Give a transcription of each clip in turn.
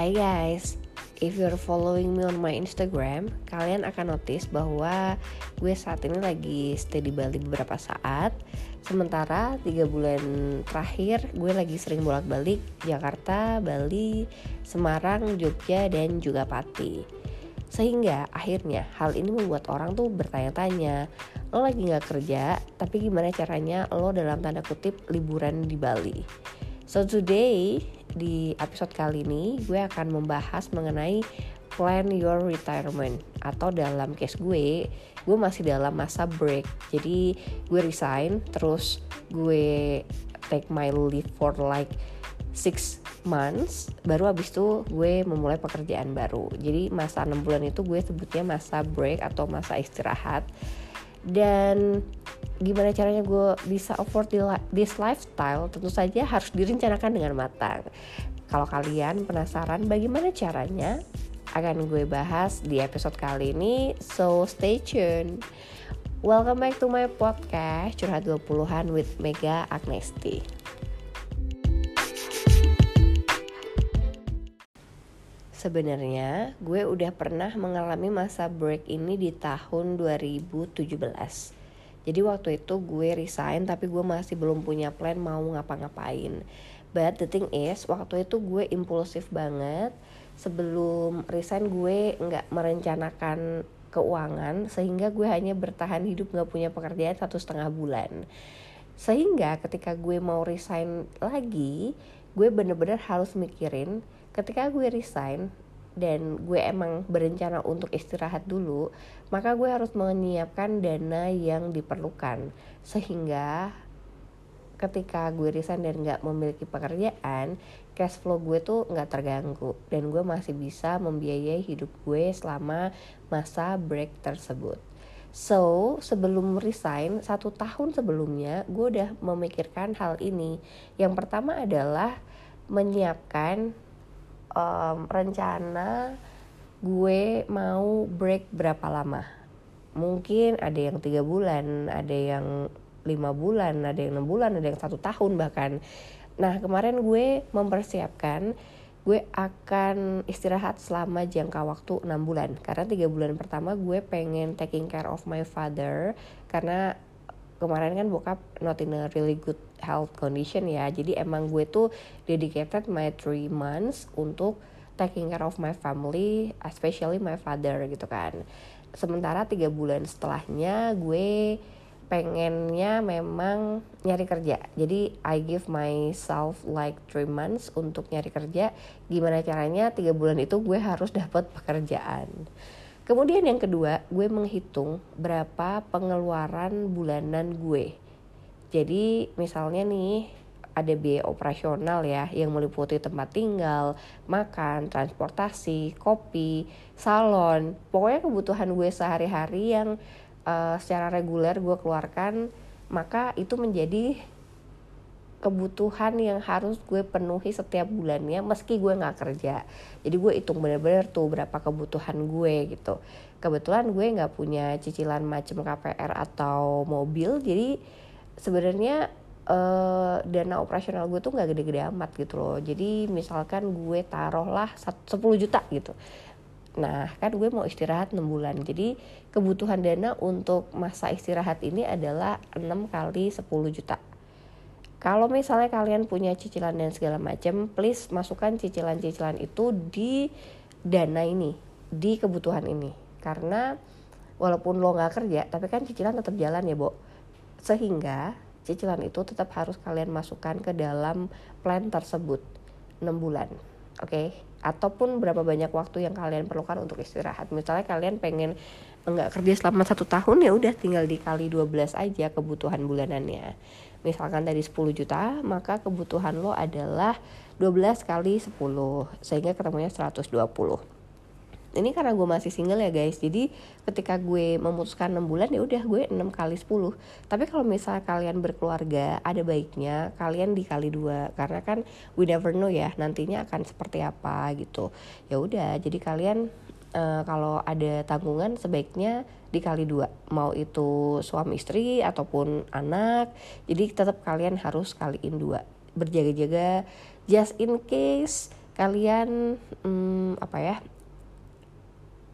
Hai guys, if you're following me on my Instagram, kalian akan notice bahwa gue saat ini lagi stay di Bali beberapa saat. Sementara tiga bulan terakhir gue lagi sering bolak-balik Jakarta, Bali, Semarang, Jogja, dan juga Pati. Sehingga akhirnya hal ini membuat orang tuh bertanya-tanya, lo lagi gak kerja, tapi gimana caranya lo dalam tanda kutip liburan di Bali? So today di episode kali ini gue akan membahas mengenai plan your retirement atau dalam case gue gue masih dalam masa break. Jadi gue resign terus gue take my leave for like six months baru abis itu gue memulai pekerjaan baru. Jadi masa enam bulan itu gue sebutnya masa break atau masa istirahat. Dan gimana caranya gue bisa afford this lifestyle tentu saja harus direncanakan dengan matang. Kalau kalian penasaran bagaimana caranya akan gue bahas di episode kali ini so stay tuned. Welcome back to my podcast curhat 20-an with Mega Agnesti. Sebenarnya gue udah pernah mengalami masa break ini di tahun 2017 jadi waktu itu gue resign tapi gue masih belum punya plan mau ngapa-ngapain. But the thing is waktu itu gue impulsif banget. Sebelum resign gue nggak merencanakan keuangan sehingga gue hanya bertahan hidup nggak punya pekerjaan satu setengah bulan. Sehingga ketika gue mau resign lagi, gue bener-bener harus mikirin ketika gue resign dan gue emang berencana untuk istirahat dulu, maka gue harus menyiapkan dana yang diperlukan sehingga ketika gue resign dan nggak memiliki pekerjaan, cash flow gue tuh nggak terganggu dan gue masih bisa membiayai hidup gue selama masa break tersebut. So, sebelum resign, satu tahun sebelumnya gue udah memikirkan hal ini. Yang pertama adalah menyiapkan um, rencana gue mau break berapa lama? Mungkin ada yang tiga bulan ada yang lima bulan ada yang enam bulan ada yang satu tahun bahkan. Nah kemarin gue mempersiapkan gue akan istirahat selama jangka waktu enam bulan. Karena tiga bulan pertama gue pengen taking care of my father karena kemarin kan bokap not in a really good health condition ya. Jadi emang gue tuh dedicated my three months untuk taking care of my family especially my father gitu kan. Sementara tiga bulan setelahnya gue pengennya memang nyari kerja. Jadi I give myself like three months untuk nyari kerja. Gimana caranya tiga bulan itu gue harus dapat pekerjaan Kemudian yang kedua, gue menghitung berapa pengeluaran bulanan gue. Jadi misalnya nih ada biaya operasional ya yang meliputi tempat tinggal, makan, transportasi, kopi, salon, pokoknya kebutuhan gue sehari-hari yang uh, secara reguler gue keluarkan, maka itu menjadi kebutuhan yang harus gue penuhi setiap bulannya meski gue nggak kerja. Jadi gue hitung bener-bener tuh berapa kebutuhan gue gitu. Kebetulan gue nggak punya cicilan macam KPR atau mobil jadi sebenarnya uh, dana operasional gue tuh nggak gede-gede amat gitu loh. Jadi misalkan gue taruhlah 10 juta gitu. Nah kan gue mau istirahat 6 bulan. Jadi kebutuhan dana untuk masa istirahat ini adalah 6 kali 10 juta kalau misalnya kalian punya cicilan dan segala macam, please masukkan cicilan-cicilan itu di dana ini, di kebutuhan ini. Karena walaupun lo nggak kerja, tapi kan cicilan tetap jalan ya, Bo. Sehingga cicilan itu tetap harus kalian masukkan ke dalam plan tersebut 6 bulan. Oke, okay? ataupun berapa banyak waktu yang kalian perlukan untuk istirahat. Misalnya kalian pengen nggak kerja selama satu tahun ya udah tinggal dikali 12 aja kebutuhan bulanannya misalkan dari 10 juta maka kebutuhan lo adalah 12 kali 10 sehingga ketemunya 120 ini karena gue masih single ya guys. Jadi ketika gue memutuskan 6 bulan ya udah gue 6 kali 10 tapi kalau misalnya kalian berkeluarga ada baiknya kalian dikali dua. Karena kan we never know ya nantinya akan seperti apa gitu. Ya udah jadi kalian uh, kalau ada tanggungan sebaiknya dikali dua. Mau itu suami istri ataupun anak jadi tetap kalian harus kaliin dua. Berjaga-jaga just in case kalian hmm, apa ya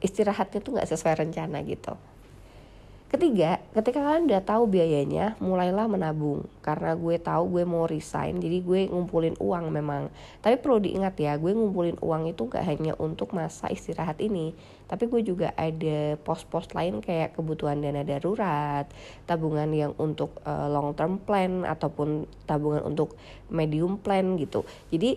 istirahatnya tuh nggak sesuai rencana gitu Ketiga, ketika kalian udah tahu biayanya, mulailah menabung. Karena gue tahu gue mau resign, jadi gue ngumpulin uang memang. Tapi perlu diingat ya, gue ngumpulin uang itu gak hanya untuk masa istirahat ini. Tapi gue juga ada pos-pos lain kayak kebutuhan dana darurat, tabungan yang untuk uh, long term plan, ataupun tabungan untuk medium plan gitu. Jadi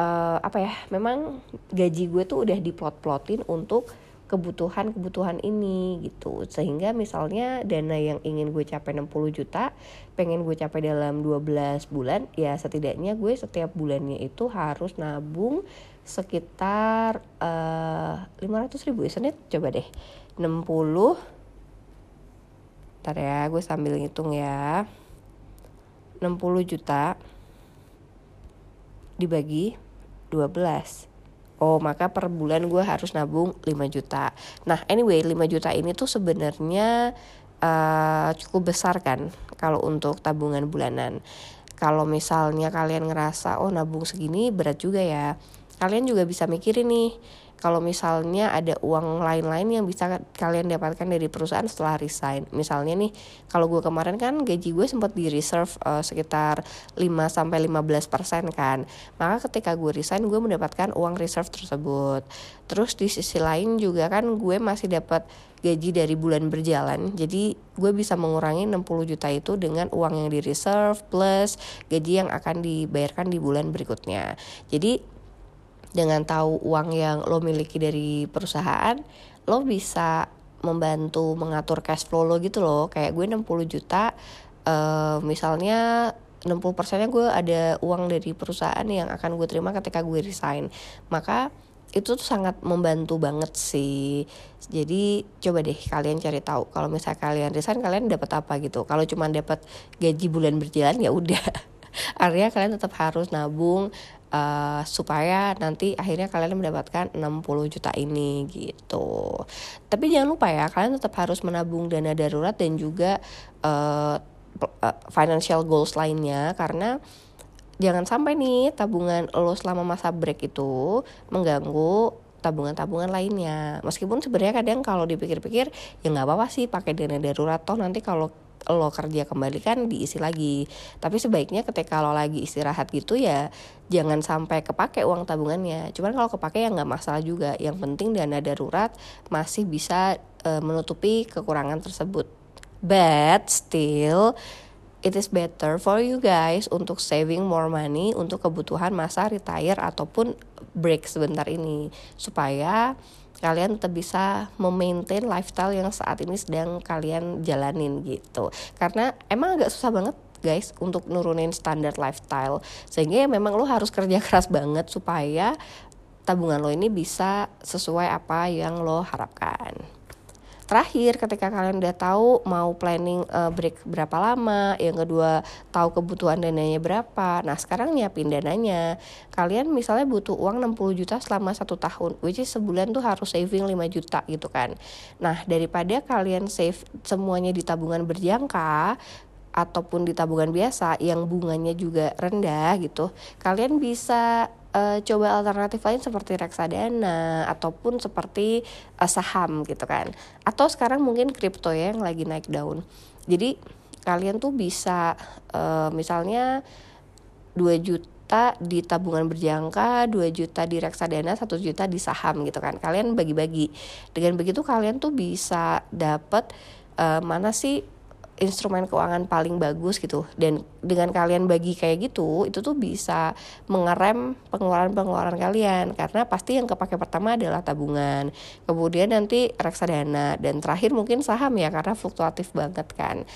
uh, apa ya, memang gaji gue tuh udah diplot-plotin untuk kebutuhan-kebutuhan ini gitu. Sehingga misalnya dana yang ingin gue capai 60 juta pengen gue capai dalam 12 bulan ya setidaknya gue setiap bulannya itu harus nabung sekitar uh, eh, 500 ribu ya senet coba deh. 60 ntar ya gue sambil ngitung ya. 60 juta dibagi 12 oh maka per bulan gue harus nabung 5 juta. Nah anyway 5 juta ini tuh sebenarnya uh, cukup besar kan kalau untuk tabungan bulanan. Kalau misalnya kalian ngerasa oh nabung segini berat juga ya kalian juga bisa mikirin nih kalau misalnya ada uang lain-lain yang bisa kalian dapatkan dari perusahaan setelah resign. Misalnya nih, kalau gue kemarin kan gaji gue sempat di reserve uh, sekitar 5 sampai 15% kan. Maka ketika gue resign gue mendapatkan uang reserve tersebut. Terus di sisi lain juga kan gue masih dapat gaji dari bulan berjalan. Jadi gue bisa mengurangi 60 juta itu dengan uang yang di reserve plus gaji yang akan dibayarkan di bulan berikutnya. Jadi dengan tahu uang yang lo miliki dari perusahaan lo bisa membantu mengatur cash flow lo gitu loh. Kayak gue 60 juta uh, misalnya 60 persennya gue ada uang dari perusahaan yang akan gue terima ketika gue resign. Maka itu tuh sangat membantu banget sih. Jadi coba deh kalian cari tahu kalau misalnya kalian resign kalian dapat apa gitu. Kalau cuma dapat gaji bulan berjalan ya udah. Artinya kalian tetap harus nabung uh, supaya nanti akhirnya kalian mendapatkan 60 juta ini gitu. Tapi jangan lupa ya, kalian tetap harus menabung dana darurat dan juga uh, financial goals lainnya karena jangan sampai nih tabungan lo selama masa break itu mengganggu tabungan-tabungan lainnya. Meskipun sebenarnya kadang kalau dipikir-pikir ya nggak apa-apa sih pakai dana darurat toh nanti kalau lo kerja kembali kan diisi lagi. Tapi sebaiknya ketika lo lagi istirahat gitu ya jangan sampai kepake uang tabungannya. Cuman kalau kepake ya nggak masalah juga. Yang penting dana darurat masih bisa uh, menutupi kekurangan tersebut. But still it is better for you guys untuk saving more money untuk kebutuhan masa retire ataupun break sebentar ini. Supaya kalian tetap bisa memaintain lifestyle yang saat ini sedang kalian jalanin gitu. Karena emang agak susah banget guys untuk nurunin standar lifestyle. Sehingga ya memang lo harus kerja keras banget supaya tabungan lo ini bisa sesuai apa yang lo harapkan terakhir ketika kalian udah tahu mau planning uh, break berapa lama yang kedua tahu kebutuhan dananya berapa nah sekarang nyiapin dananya. Kalian misalnya butuh uang 60 juta selama satu tahun which is sebulan tuh harus saving 5 juta gitu kan. Nah daripada kalian save semuanya di tabungan berjangka ataupun di tabungan biasa yang bunganya juga rendah gitu kalian bisa uh, coba alternatif lain seperti reksadana ataupun seperti uh, saham gitu kan atau sekarang mungkin kripto ya yang lagi naik daun jadi kalian tuh bisa uh, misalnya 2 juta di tabungan berjangka, 2 juta di reksadana, 1 juta di saham gitu kan. Kalian bagi-bagi. Dengan begitu kalian tuh bisa dapat uh, mana sih instrumen keuangan paling bagus gitu. Dan dengan kalian bagi kayak gitu itu tuh bisa mengerem pengeluaran-pengeluaran kalian. Karena pasti yang kepake pertama adalah tabungan. Kemudian nanti reksadana. Dan terakhir mungkin saham ya karena fluktuatif banget kan.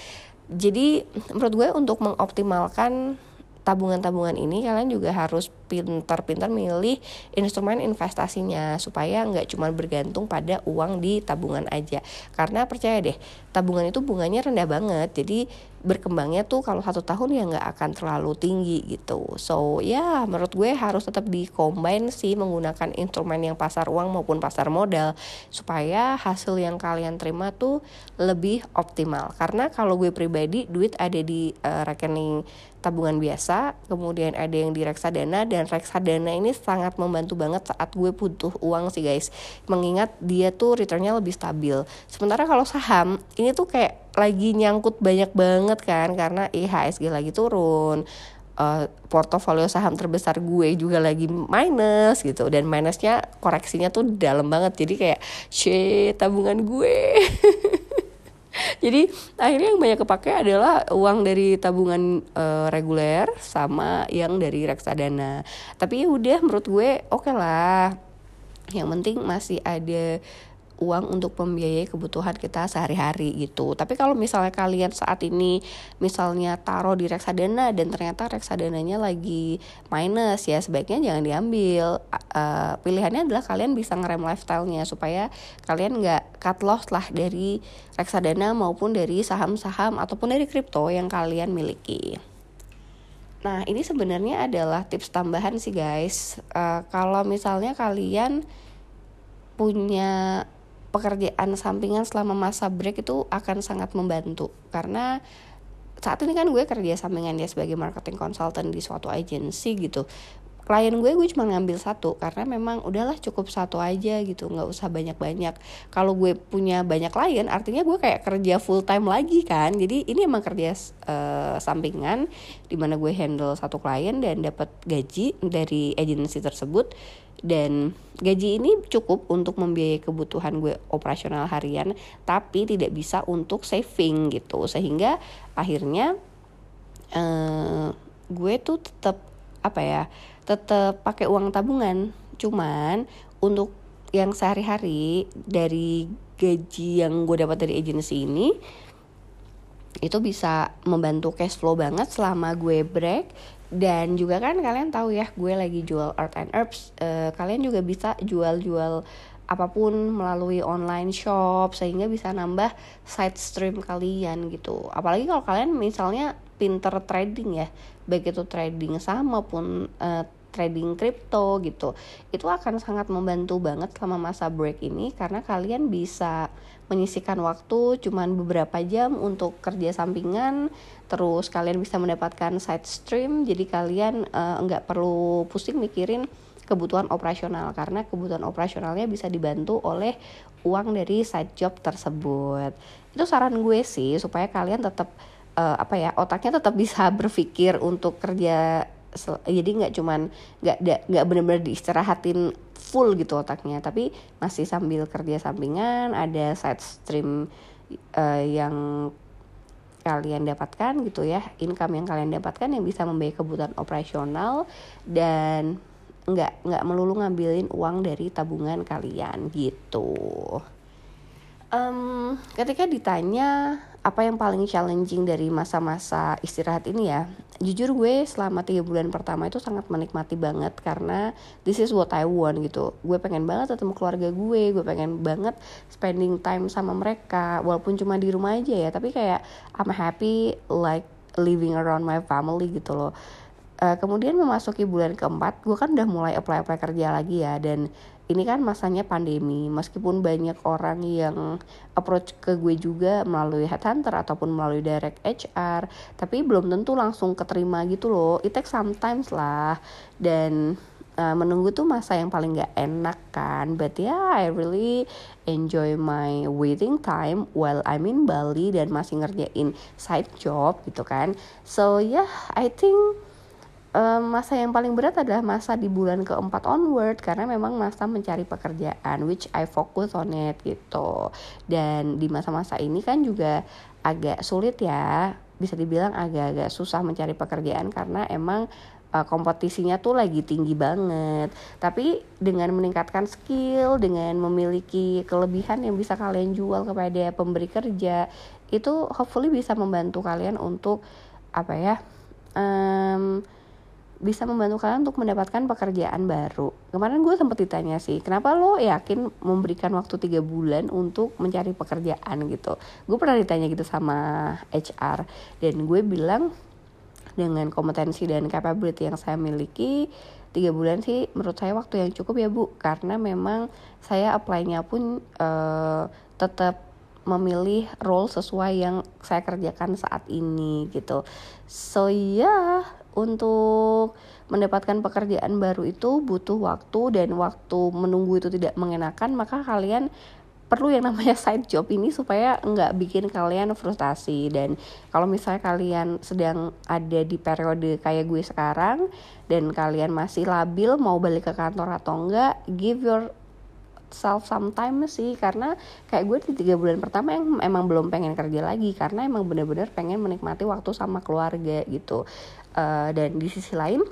Jadi menurut gue untuk mengoptimalkan tabungan-tabungan ini kalian juga harus pintar-pintar milih instrumen investasinya supaya nggak cuma bergantung pada uang di tabungan aja. Karena percaya deh tabungan itu bunganya rendah banget jadi berkembangnya tuh kalau satu tahun ya nggak akan terlalu tinggi gitu. So ya menurut gue harus tetap di combine sih menggunakan instrumen yang pasar uang maupun pasar modal supaya hasil yang kalian terima tuh lebih optimal. Karena kalau gue pribadi duit ada di uh, rekening tabungan biasa kemudian ada yang di reksadana dan dan reksadana ini sangat membantu banget saat gue butuh uang sih guys. Mengingat dia tuh returnnya lebih stabil. Sementara kalau saham ini tuh kayak lagi nyangkut banyak banget kan karena IHSG lagi turun uh, portofolio saham terbesar gue juga lagi minus gitu dan minusnya koreksinya tuh dalam banget. Jadi kayak shit tabungan gue jadi akhirnya yang banyak kepake adalah uang dari tabungan uh, reguler sama yang dari reksadana. Tapi ya udah menurut gue oke okay lah. Yang penting masih ada uang untuk membiayai kebutuhan kita sehari-hari gitu. Tapi kalau misalnya kalian saat ini misalnya taruh di reksadana dan ternyata reksadananya lagi minus ya sebaiknya jangan diambil. Uh, pilihannya adalah kalian bisa ngerem lifestyle-nya supaya kalian nggak cut loss lah dari reksadana maupun dari saham-saham ataupun dari kripto yang kalian miliki. Nah ini sebenarnya adalah tips tambahan sih guys. Uh, kalau misalnya kalian punya pekerjaan sampingan selama masa break itu akan sangat membantu. Karena saat ini kan gue kerja sampingan ya sebagai marketing consultant di suatu agency gitu. Klien gue gue cuma ngambil satu karena memang udahlah cukup satu aja gitu nggak usah banyak banyak kalau gue punya banyak klien artinya gue kayak kerja full time lagi kan. Jadi ini emang kerja uh, sampingan di mana gue handle satu klien dan dapat gaji dari agensi tersebut dan gaji ini cukup untuk membiayai kebutuhan gue operasional harian tapi tidak bisa untuk saving gitu. Sehingga akhirnya uh, gue tuh tetap apa ya tetap pakai uang tabungan. Cuman untuk yang sehari-hari dari gaji yang gue dapat dari agensi ini itu bisa membantu cash flow banget selama gue break dan juga kan kalian tahu ya gue lagi jual art and herbs uh, kalian juga bisa jual-jual apa pun melalui online shop sehingga bisa nambah side stream kalian gitu. Apalagi kalau kalian misalnya pinter trading ya baik itu trading saham maupun uh, trading kripto gitu. Itu akan sangat membantu banget selama masa break ini karena kalian bisa menyisikan waktu cuman beberapa jam untuk kerja sampingan terus kalian bisa mendapatkan side stream jadi kalian uh, perlu pusing mikirin kebutuhan operasional karena kebutuhan operasionalnya bisa dibantu oleh uang dari side job tersebut. Itu saran gue sih supaya kalian tetap uh, apa ya otaknya tetap bisa berpikir untuk kerja jadi nggak cuman nggak nggak benar-benar diistirahatin full gitu otaknya tapi masih sambil kerja sampingan ada side stream uh, yang kalian dapatkan gitu ya income yang kalian dapatkan yang bisa membayar kebutuhan operasional dan nggak nggak melulu ngambilin uang dari tabungan kalian gitu. Um, ketika ditanya apa yang paling challenging dari masa-masa istirahat ini ya jujur gue selama tiga bulan pertama itu sangat menikmati banget karena this is what I want gitu. Gue pengen banget ketemu keluarga gue gue pengen banget spending time sama mereka walaupun cuma di rumah aja ya. Tapi kayak I'm happy like living around my family gitu loh uh, kemudian memasuki bulan keempat gue kan udah mulai apply apply kerja lagi ya dan ini kan masanya pandemi. Meskipun banyak orang yang approach ke gue juga melalui headhunter ataupun melalui direct HR tapi belum tentu langsung keterima gitu loh. It takes sometimes lah. Dan uh, menunggu tuh masa yang paling gak enak kan. But yeah I really enjoy my waiting time while I'm in Bali dan masih ngerjain side job gitu kan. So yeah I think um, masa yang paling berat adalah masa di bulan keempat onward karena memang masa mencari pekerjaan which I focus on it gitu. Dan di masa-masa ini kan juga agak sulit ya bisa dibilang agak-agak susah mencari pekerjaan karena emang uh, kompetisinya tuh lagi tinggi banget. Tapi dengan meningkatkan skill dengan memiliki kelebihan yang bisa kalian jual kepada pemberi kerja itu hopefully bisa membantu kalian untuk apa ya um, bisa membantu kalian untuk mendapatkan pekerjaan baru. Kemarin gue sempat ditanya sih, kenapa lo yakin memberikan waktu tiga bulan untuk mencari pekerjaan gitu? Gue pernah ditanya gitu sama HR dan gue bilang dengan kompetensi dan capability yang saya miliki tiga bulan sih menurut saya waktu yang cukup ya bu karena memang saya apply-nya pun uh, tetap memilih role sesuai yang saya kerjakan saat ini gitu. So ya yeah, untuk mendapatkan pekerjaan baru itu butuh waktu dan waktu menunggu itu tidak mengenakan maka kalian perlu yang namanya side job ini supaya nggak bikin kalian frustasi. Dan kalau misalnya kalian sedang ada di periode kayak gue sekarang dan kalian masih labil mau balik ke kantor atau enggak give your self sometime sih karena kayak gue di tiga bulan pertama yang emang belum pengen kerja lagi karena emang bener-bener pengen menikmati waktu sama keluarga gitu. Uh, dan di sisi lain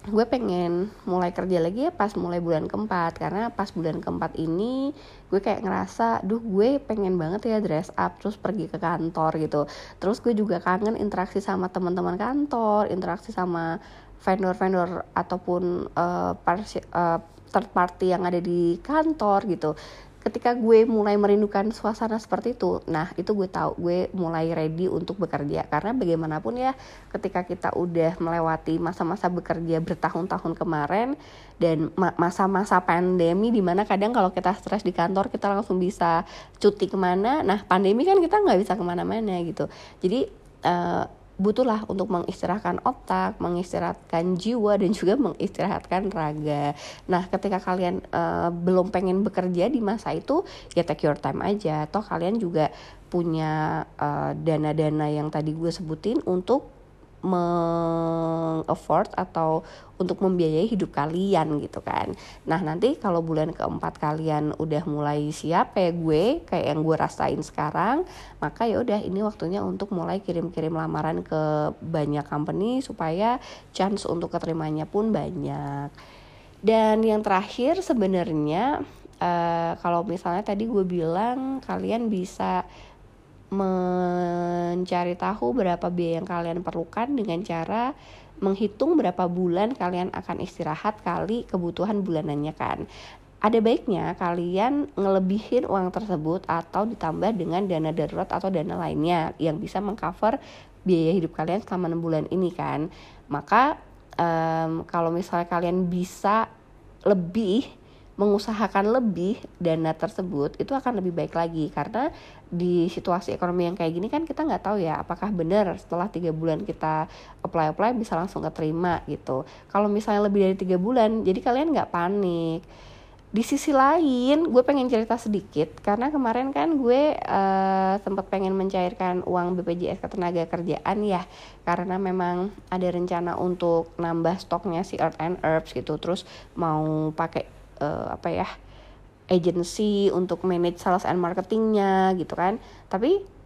gue pengen mulai kerja lagi ya pas mulai bulan keempat karena pas bulan keempat ini gue kayak ngerasa duh gue pengen banget ya dress up terus pergi ke kantor gitu. Terus gue juga kangen interaksi sama teman-teman kantor interaksi sama vendor-vendor ataupun uh, uh, third party yang ada di kantor gitu. Ketika gue mulai merindukan suasana seperti itu nah itu gue tahu gue mulai ready untuk bekerja. Karena bagaimanapun ya ketika kita udah melewati masa-masa bekerja bertahun-tahun kemarin dan masa-masa pandemi di mana kadang kalau kita stres di kantor kita langsung bisa cuti ke mana. Nah pandemi kan kita nggak bisa ke mana-mana gitu. Jadi uh, butuhlah untuk mengistirahatkan otak, mengistirahatkan jiwa dan juga mengistirahatkan raga. Nah, ketika kalian uh, belum pengen bekerja di masa itu, ya take your time aja. Toh kalian juga punya eh, dana-dana uh, yang tadi gue sebutin untuk meng-afford atau untuk membiayai hidup kalian gitu kan. Nah nanti kalau bulan keempat kalian udah mulai siap kayak gue, kayak yang gue rasain sekarang, maka ya udah ini waktunya untuk mulai kirim-kirim lamaran ke banyak company supaya chance untuk keterimanya pun banyak. Dan yang terakhir sebenarnya uh, kalau misalnya tadi gue bilang kalian bisa mencari tahu berapa biaya yang kalian perlukan dengan cara menghitung berapa bulan kalian akan istirahat kali kebutuhan bulanannya kan. Ada baiknya kalian ngelebihin uang tersebut atau ditambah dengan dana darurat atau dana lainnya yang bisa mengcover biaya hidup kalian selama 6 bulan ini kan. Maka um, kalau misalnya kalian bisa lebih mengusahakan lebih dana tersebut itu akan lebih baik lagi. Karena di situasi ekonomi yang kayak gini kan kita nggak tahu ya apakah benar setelah tiga bulan kita apply apply bisa langsung keterima gitu. Kalau misalnya lebih dari tiga bulan jadi kalian nggak panik. Di sisi lain gue pengen cerita sedikit karena kemarin kan gue uh, sempat pengen mencairkan uang BPJS ketenaga kerjaan ya. Karena memang ada rencana untuk nambah stoknya si Earth and Herbs gitu terus mau pakai uh, apa ya agency untuk manage sales and marketingnya gitu kan. Tapi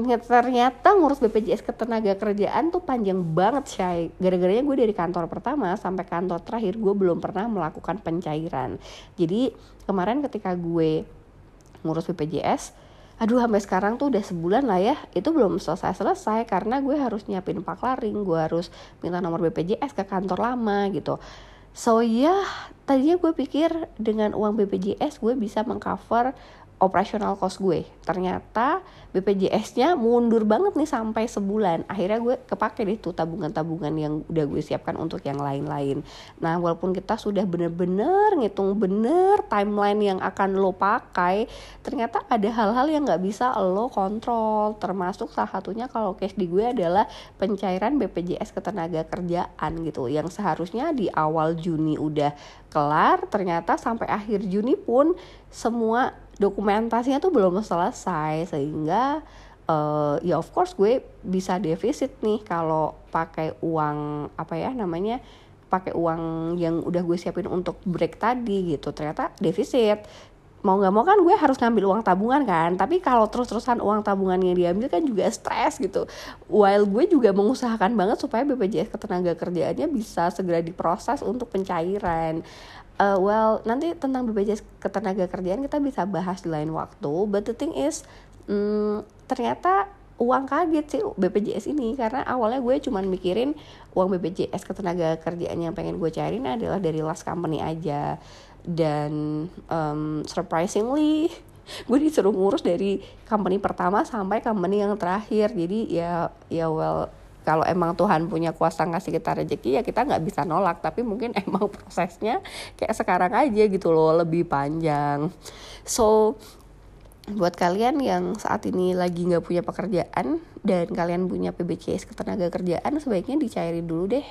ternyata ngurus BPJS ketenaga kerjaan tuh panjang banget shy gara-garanya gue dari kantor pertama sampai kantor terakhir gue belum pernah melakukan pencairan. Jadi kemarin ketika gue ngurus BPJS aduh sampai sekarang tuh udah sebulan lah ya itu belum selesai-selesai karena gue harus nyiapin paklaring gue harus minta nomor BPJS ke kantor lama gitu So ya, yeah, tadinya gue pikir dengan uang BPJS gue bisa mengcover operasional cost gue. Ternyata BPJS-nya mundur banget nih sampai sebulan. Akhirnya gue kepake deh tuh tabungan-tabungan yang udah gue siapkan untuk yang lain-lain. Nah, walaupun kita sudah bener-bener ngitung bener timeline yang akan lo pakai, ternyata ada hal-hal yang nggak bisa lo kontrol. Termasuk salah satunya kalau case di gue adalah pencairan BPJS ketenaga kerjaan gitu. Yang seharusnya di awal Juni udah kelar, ternyata sampai akhir Juni pun semua dokumentasinya tuh belum selesai sehingga uh, ya of course gue bisa defisit nih kalau pakai uang apa ya namanya pakai uang yang udah gue siapin untuk break tadi gitu. Ternyata defisit. Mau nggak mau kan gue harus ngambil uang tabungan kan. Tapi kalau terus-terusan uang tabungan yang diambil kan juga stres gitu. While gue juga mengusahakan banget supaya BPJS ketenaga kerjaannya bisa segera diproses untuk pencairan uh, well nanti tentang BPJS ketenaga kerjaan kita bisa bahas di lain waktu but the thing is um, ternyata uang kaget sih BPJS ini karena awalnya gue cuman mikirin uang BPJS ketenaga kerjaan yang pengen gue cariin adalah dari last company aja. Dan um, surprisingly gue disuruh ngurus dari company pertama sampai company yang terakhir. Jadi ya ya well kalau emang Tuhan punya kuasa ngasih kita rezeki ya kita nggak bisa nolak. Tapi mungkin emang prosesnya kayak sekarang aja gitu loh lebih panjang. So buat kalian yang saat ini lagi nggak punya pekerjaan dan kalian punya PBCS ketenaga kerjaan sebaiknya dicairin dulu deh.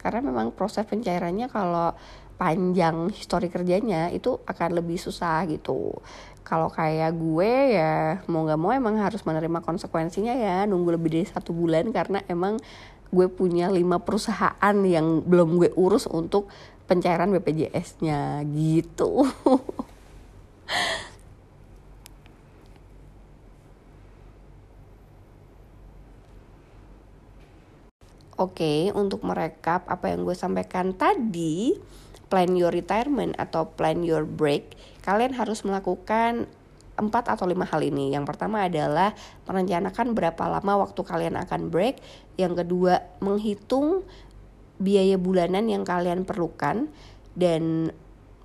Karena memang proses pencairannya kalau panjang histori kerjanya itu akan lebih susah gitu kalau kayak gue ya mau nggak mau emang harus menerima konsekuensinya ya nunggu lebih dari satu bulan karena emang gue punya lima perusahaan yang belum gue urus untuk pencairan BPJS-nya gitu. Oke, untuk merekap apa yang gue sampaikan tadi, plan your retirement atau plan your break, kalian harus melakukan empat atau lima hal ini. Yang pertama adalah merencanakan berapa lama waktu kalian akan break. Yang kedua, menghitung biaya bulanan yang kalian perlukan dan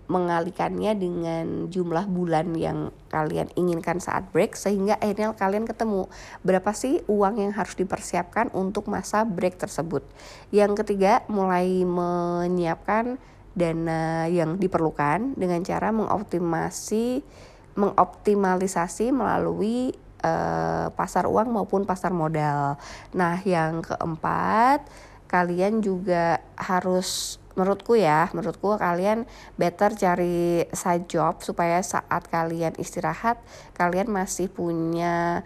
mengalihkannya dengan jumlah bulan yang kalian inginkan saat break sehingga akhirnya kalian ketemu berapa sih uang yang harus dipersiapkan untuk masa break tersebut. Yang ketiga, mulai menyiapkan dana yang diperlukan dengan cara mengoptimasi mengoptimalisasi melalui uh, pasar uang maupun pasar modal. Nah, yang keempat, kalian juga harus menurutku ya, menurutku kalian better cari side job supaya saat kalian istirahat kalian masih punya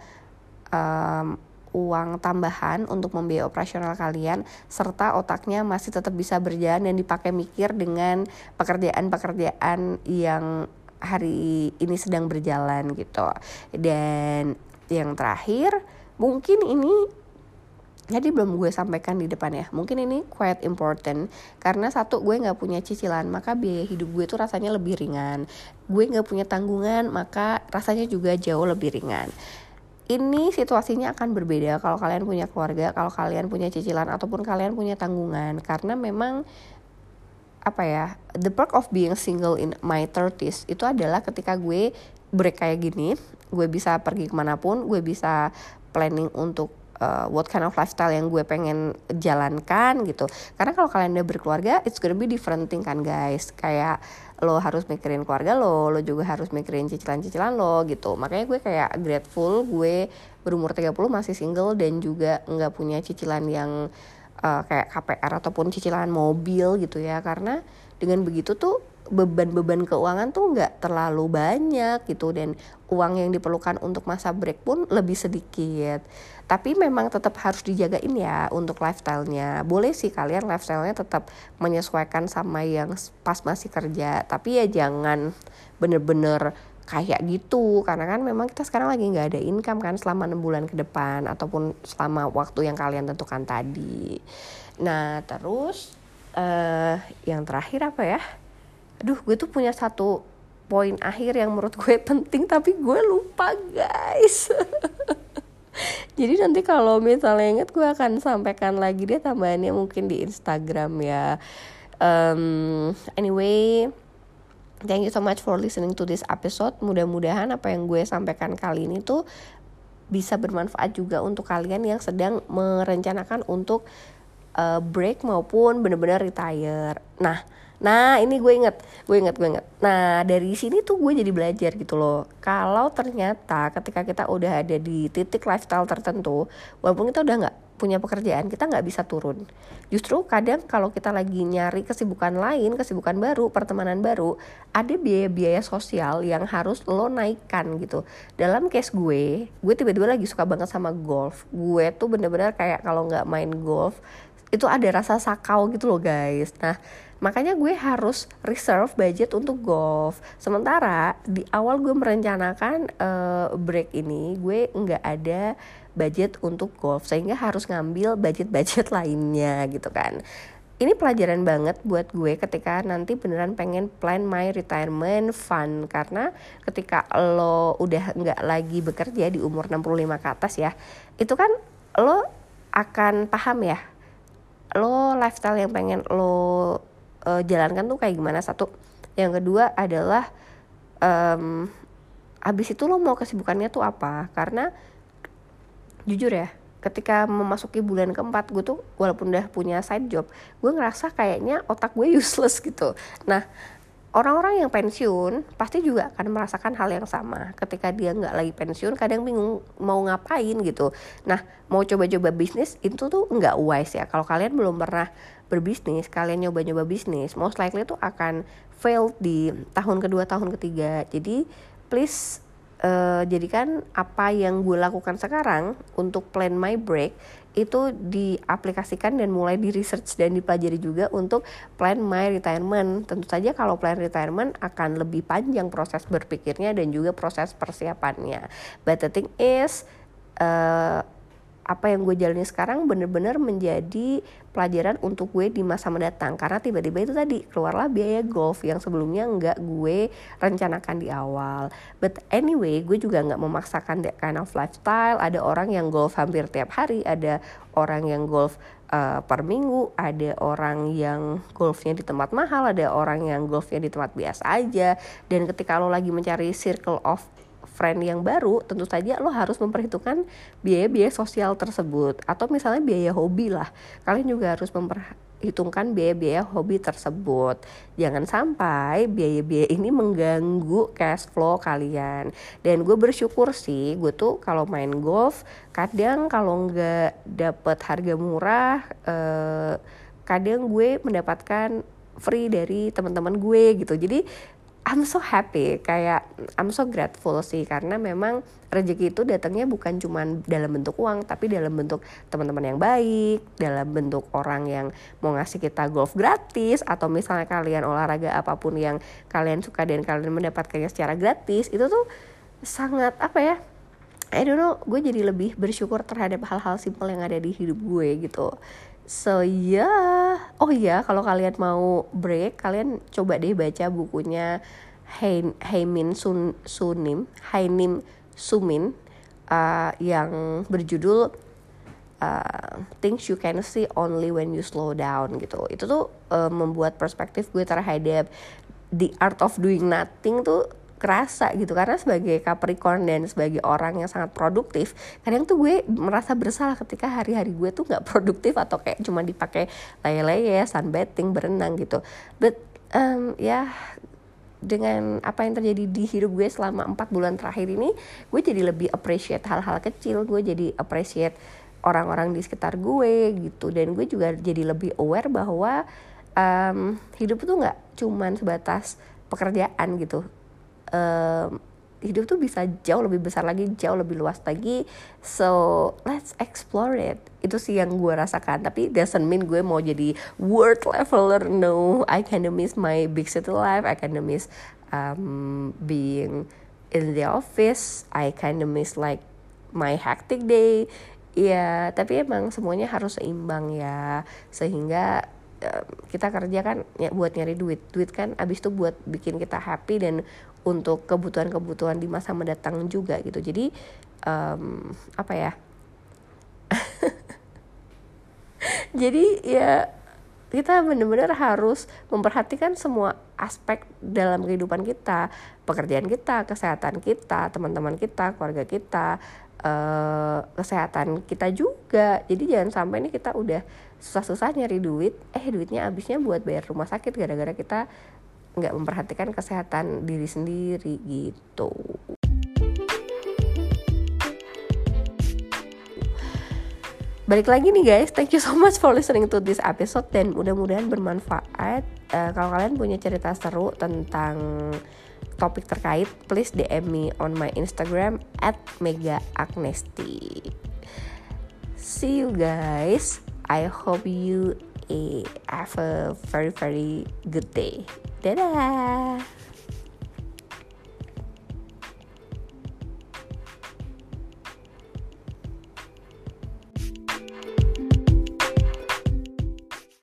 um, uang tambahan untuk membiayai operasional kalian serta otaknya masih tetap bisa berjalan dan dipakai mikir dengan pekerjaan-pekerjaan yang hari ini sedang berjalan gitu. Dan yang terakhir mungkin ini jadi belum gue sampaikan di depan ya mungkin ini quite important. Karena satu gue nggak punya cicilan maka biaya hidup gue tuh rasanya lebih ringan. Gue nggak punya tanggungan maka rasanya juga jauh lebih ringan ini situasinya akan berbeda kalau kalian punya keluarga, kalau kalian punya cicilan ataupun kalian punya tanggungan. Karena memang apa ya the perk of being single in my 30s itu adalah ketika gue break kayak gini gue bisa pergi ke mana pun gue bisa planning untuk uh, what kind of lifestyle yang gue pengen jalankan gitu. Karena kalau kalian udah berkeluarga it's gonna be different thing kan guys. Kayak lo harus mikirin keluarga lo lo juga harus mikirin cicilan-cicilan lo gitu. Makanya gue kayak grateful gue berumur 30 masih single dan juga nggak punya cicilan yang uh, kayak KPR ataupun cicilan mobil gitu ya. Karena dengan begitu tuh beban-beban keuangan tuh nggak terlalu banyak gitu. Dan uang yang diperlukan untuk masa break pun lebih sedikit tapi memang tetap harus dijagain ya untuk lifestyle-nya. Boleh sih kalian lifestyle-nya tetap menyesuaikan sama yang pas masih kerja. Tapi ya jangan bener-bener kayak gitu. Karena kan memang kita sekarang lagi nggak ada income kan selama enam bulan ke depan ataupun selama waktu yang kalian tentukan tadi. Nah terus uh, yang terakhir apa ya? Aduh gue tuh punya satu poin akhir yang menurut gue penting tapi gue lupa guys jadi nanti kalau misalnya inget gue akan sampaikan lagi deh tambahannya mungkin di Instagram ya um, anyway Thank you so much for listening to this episode. Mudah-mudahan apa yang gue sampaikan kali ini tuh bisa bermanfaat juga untuk kalian yang sedang merencanakan untuk uh, break maupun benar-benar retire. Nah, nah ini gue inget, gue inget, gue inget. Nah dari sini tuh gue jadi belajar gitu loh. Kalau ternyata ketika kita udah ada di titik lifestyle tertentu, walaupun kita udah nggak punya pekerjaan kita nggak bisa turun justru kadang kalau kita lagi nyari kesibukan lain kesibukan baru pertemanan baru ada biaya-biaya sosial yang harus lo naikkan gitu dalam case gue gue tiba-tiba lagi suka banget sama golf gue tuh bener-bener kayak kalau nggak main golf itu ada rasa sakau gitu loh guys. Nah makanya gue harus reserve budget untuk golf. Sementara di awal gue merencanakan uh, break ini gue nggak ada budget untuk golf sehingga harus ngambil budget-budget lainnya gitu kan. Ini pelajaran banget buat gue ketika nanti beneran pengen plan my retirement fund. Karena ketika lo udah nggak lagi bekerja di umur 65 ke atas ya itu kan lo akan paham ya lo lifestyle yang pengen lo uh, jalankan tuh kayak gimana? Satu. Yang kedua adalah um, abis itu lo mau kesibukannya tuh apa? Karena jujur ya ketika memasuki bulan keempat gue tuh walaupun udah punya side job gue ngerasa kayaknya otak gue useless gitu. Nah orang-orang yang pensiun pasti juga akan merasakan hal yang sama. Ketika dia nggak lagi pensiun kadang bingung mau ngapain gitu. Nah mau coba-coba bisnis itu tuh nggak wise ya. Kalau kalian belum pernah berbisnis kalian nyoba-nyoba bisnis most likely tuh akan fail di tahun kedua tahun ketiga. Jadi please uh, jadikan apa yang gue lakukan sekarang untuk plan my break itu diaplikasikan dan mulai di research dan dipelajari juga untuk plan my retirement. Tentu saja kalau plan retirement akan lebih panjang proses berpikirnya dan juga proses persiapannya. But the thing is uh, apa yang gue jalani sekarang bener-bener menjadi pelajaran untuk gue di masa mendatang. Karena tiba-tiba itu tadi keluarlah biaya golf yang sebelumnya nggak gue rencanakan di awal. But anyway gue juga nggak memaksakan that kind of lifestyle. Ada orang yang golf hampir tiap hari ada orang yang golf uh, per minggu ada orang yang golfnya di tempat mahal ada orang yang golfnya di tempat biasa aja. Dan ketika lo lagi mencari circle of friend yang baru, tentu saja lo harus memperhitungkan biaya-biaya sosial tersebut atau misalnya biaya hobi lah. Kalian juga harus memperhitungkan biaya-biaya hobi tersebut. Jangan sampai biaya-biaya ini mengganggu cash flow kalian. Dan gue bersyukur sih, gue tuh kalau main golf kadang kalau nggak dapet harga murah, eh, kadang gue mendapatkan free dari teman-teman gue gitu. Jadi I'm so happy. Kayak I'm so grateful sih karena memang rezeki itu datangnya bukan cuma dalam bentuk uang tapi dalam bentuk teman-teman yang baik dalam bentuk orang yang mau ngasih kita golf gratis atau misalnya kalian olahraga apa pun yang kalian suka dan kalian mendapatkannya secara gratis itu tuh sangat apa ya I don't know gue jadi lebih bersyukur terhadap hal-hal simpel yang ada di hidup gue gitu So ya, yeah. oh iya yeah, kalau kalian mau break, kalian coba deh baca bukunya Haimin Sun Sunim, Hainim Sumin uh, yang berjudul uh, Things You Can See Only When You Slow Down gitu. Itu tuh uh, membuat perspektif gue terhadap the art of doing nothing tuh kerasa gitu. Karena sebagai Capricorn dan sebagai orang yang sangat produktif kadang tuh gue merasa bersalah ketika hari-hari gue tuh nggak produktif atau kayak cuma dipakai leye-leye sunbathing berenang gitu. But um, ya dengan apa yang terjadi di hidup gue selama empat bulan terakhir ini gue jadi lebih appreciate hal-hal kecil. Gue jadi appreciate orang-orang di sekitar gue gitu. Dan gue juga jadi lebih aware bahwa um, hidup tuh nggak cuman sebatas pekerjaan gitu um, hidup tuh bisa jauh lebih besar lagi, jauh lebih luas lagi. So let's explore it. Itu sih yang gue rasakan. Tapi doesn't mean gue mau jadi world leveler. No, I kinda miss my big city life. I kinda miss um, being in the office. I kinda miss like my hectic day. Ya, tapi emang semuanya harus seimbang ya. Sehingga kita kerja kan ya buat nyari duit duit kan abis itu buat bikin kita happy dan untuk kebutuhan-kebutuhan di masa mendatang juga gitu. Jadi um, apa ya? Jadi ya kita benar-benar harus memperhatikan semua aspek dalam kehidupan kita. Pekerjaan kita kesehatan kita teman-teman kita keluarga kita uh, kesehatan kita juga. Jadi jangan sampai ini kita udah susah-susah nyari duit eh duitnya habisnya buat bayar rumah sakit gara-gara kita nggak memperhatikan kesehatan diri sendiri gitu. Balik lagi nih guys. Thank you so much for listening to this episode dan mudah-mudahan bermanfaat. Uh, kalau kalian punya cerita seru tentang topik terkait please DM me on my Instagram at Mega Agnesti see you guys. I hope you Eh, have a very very good day Dadah!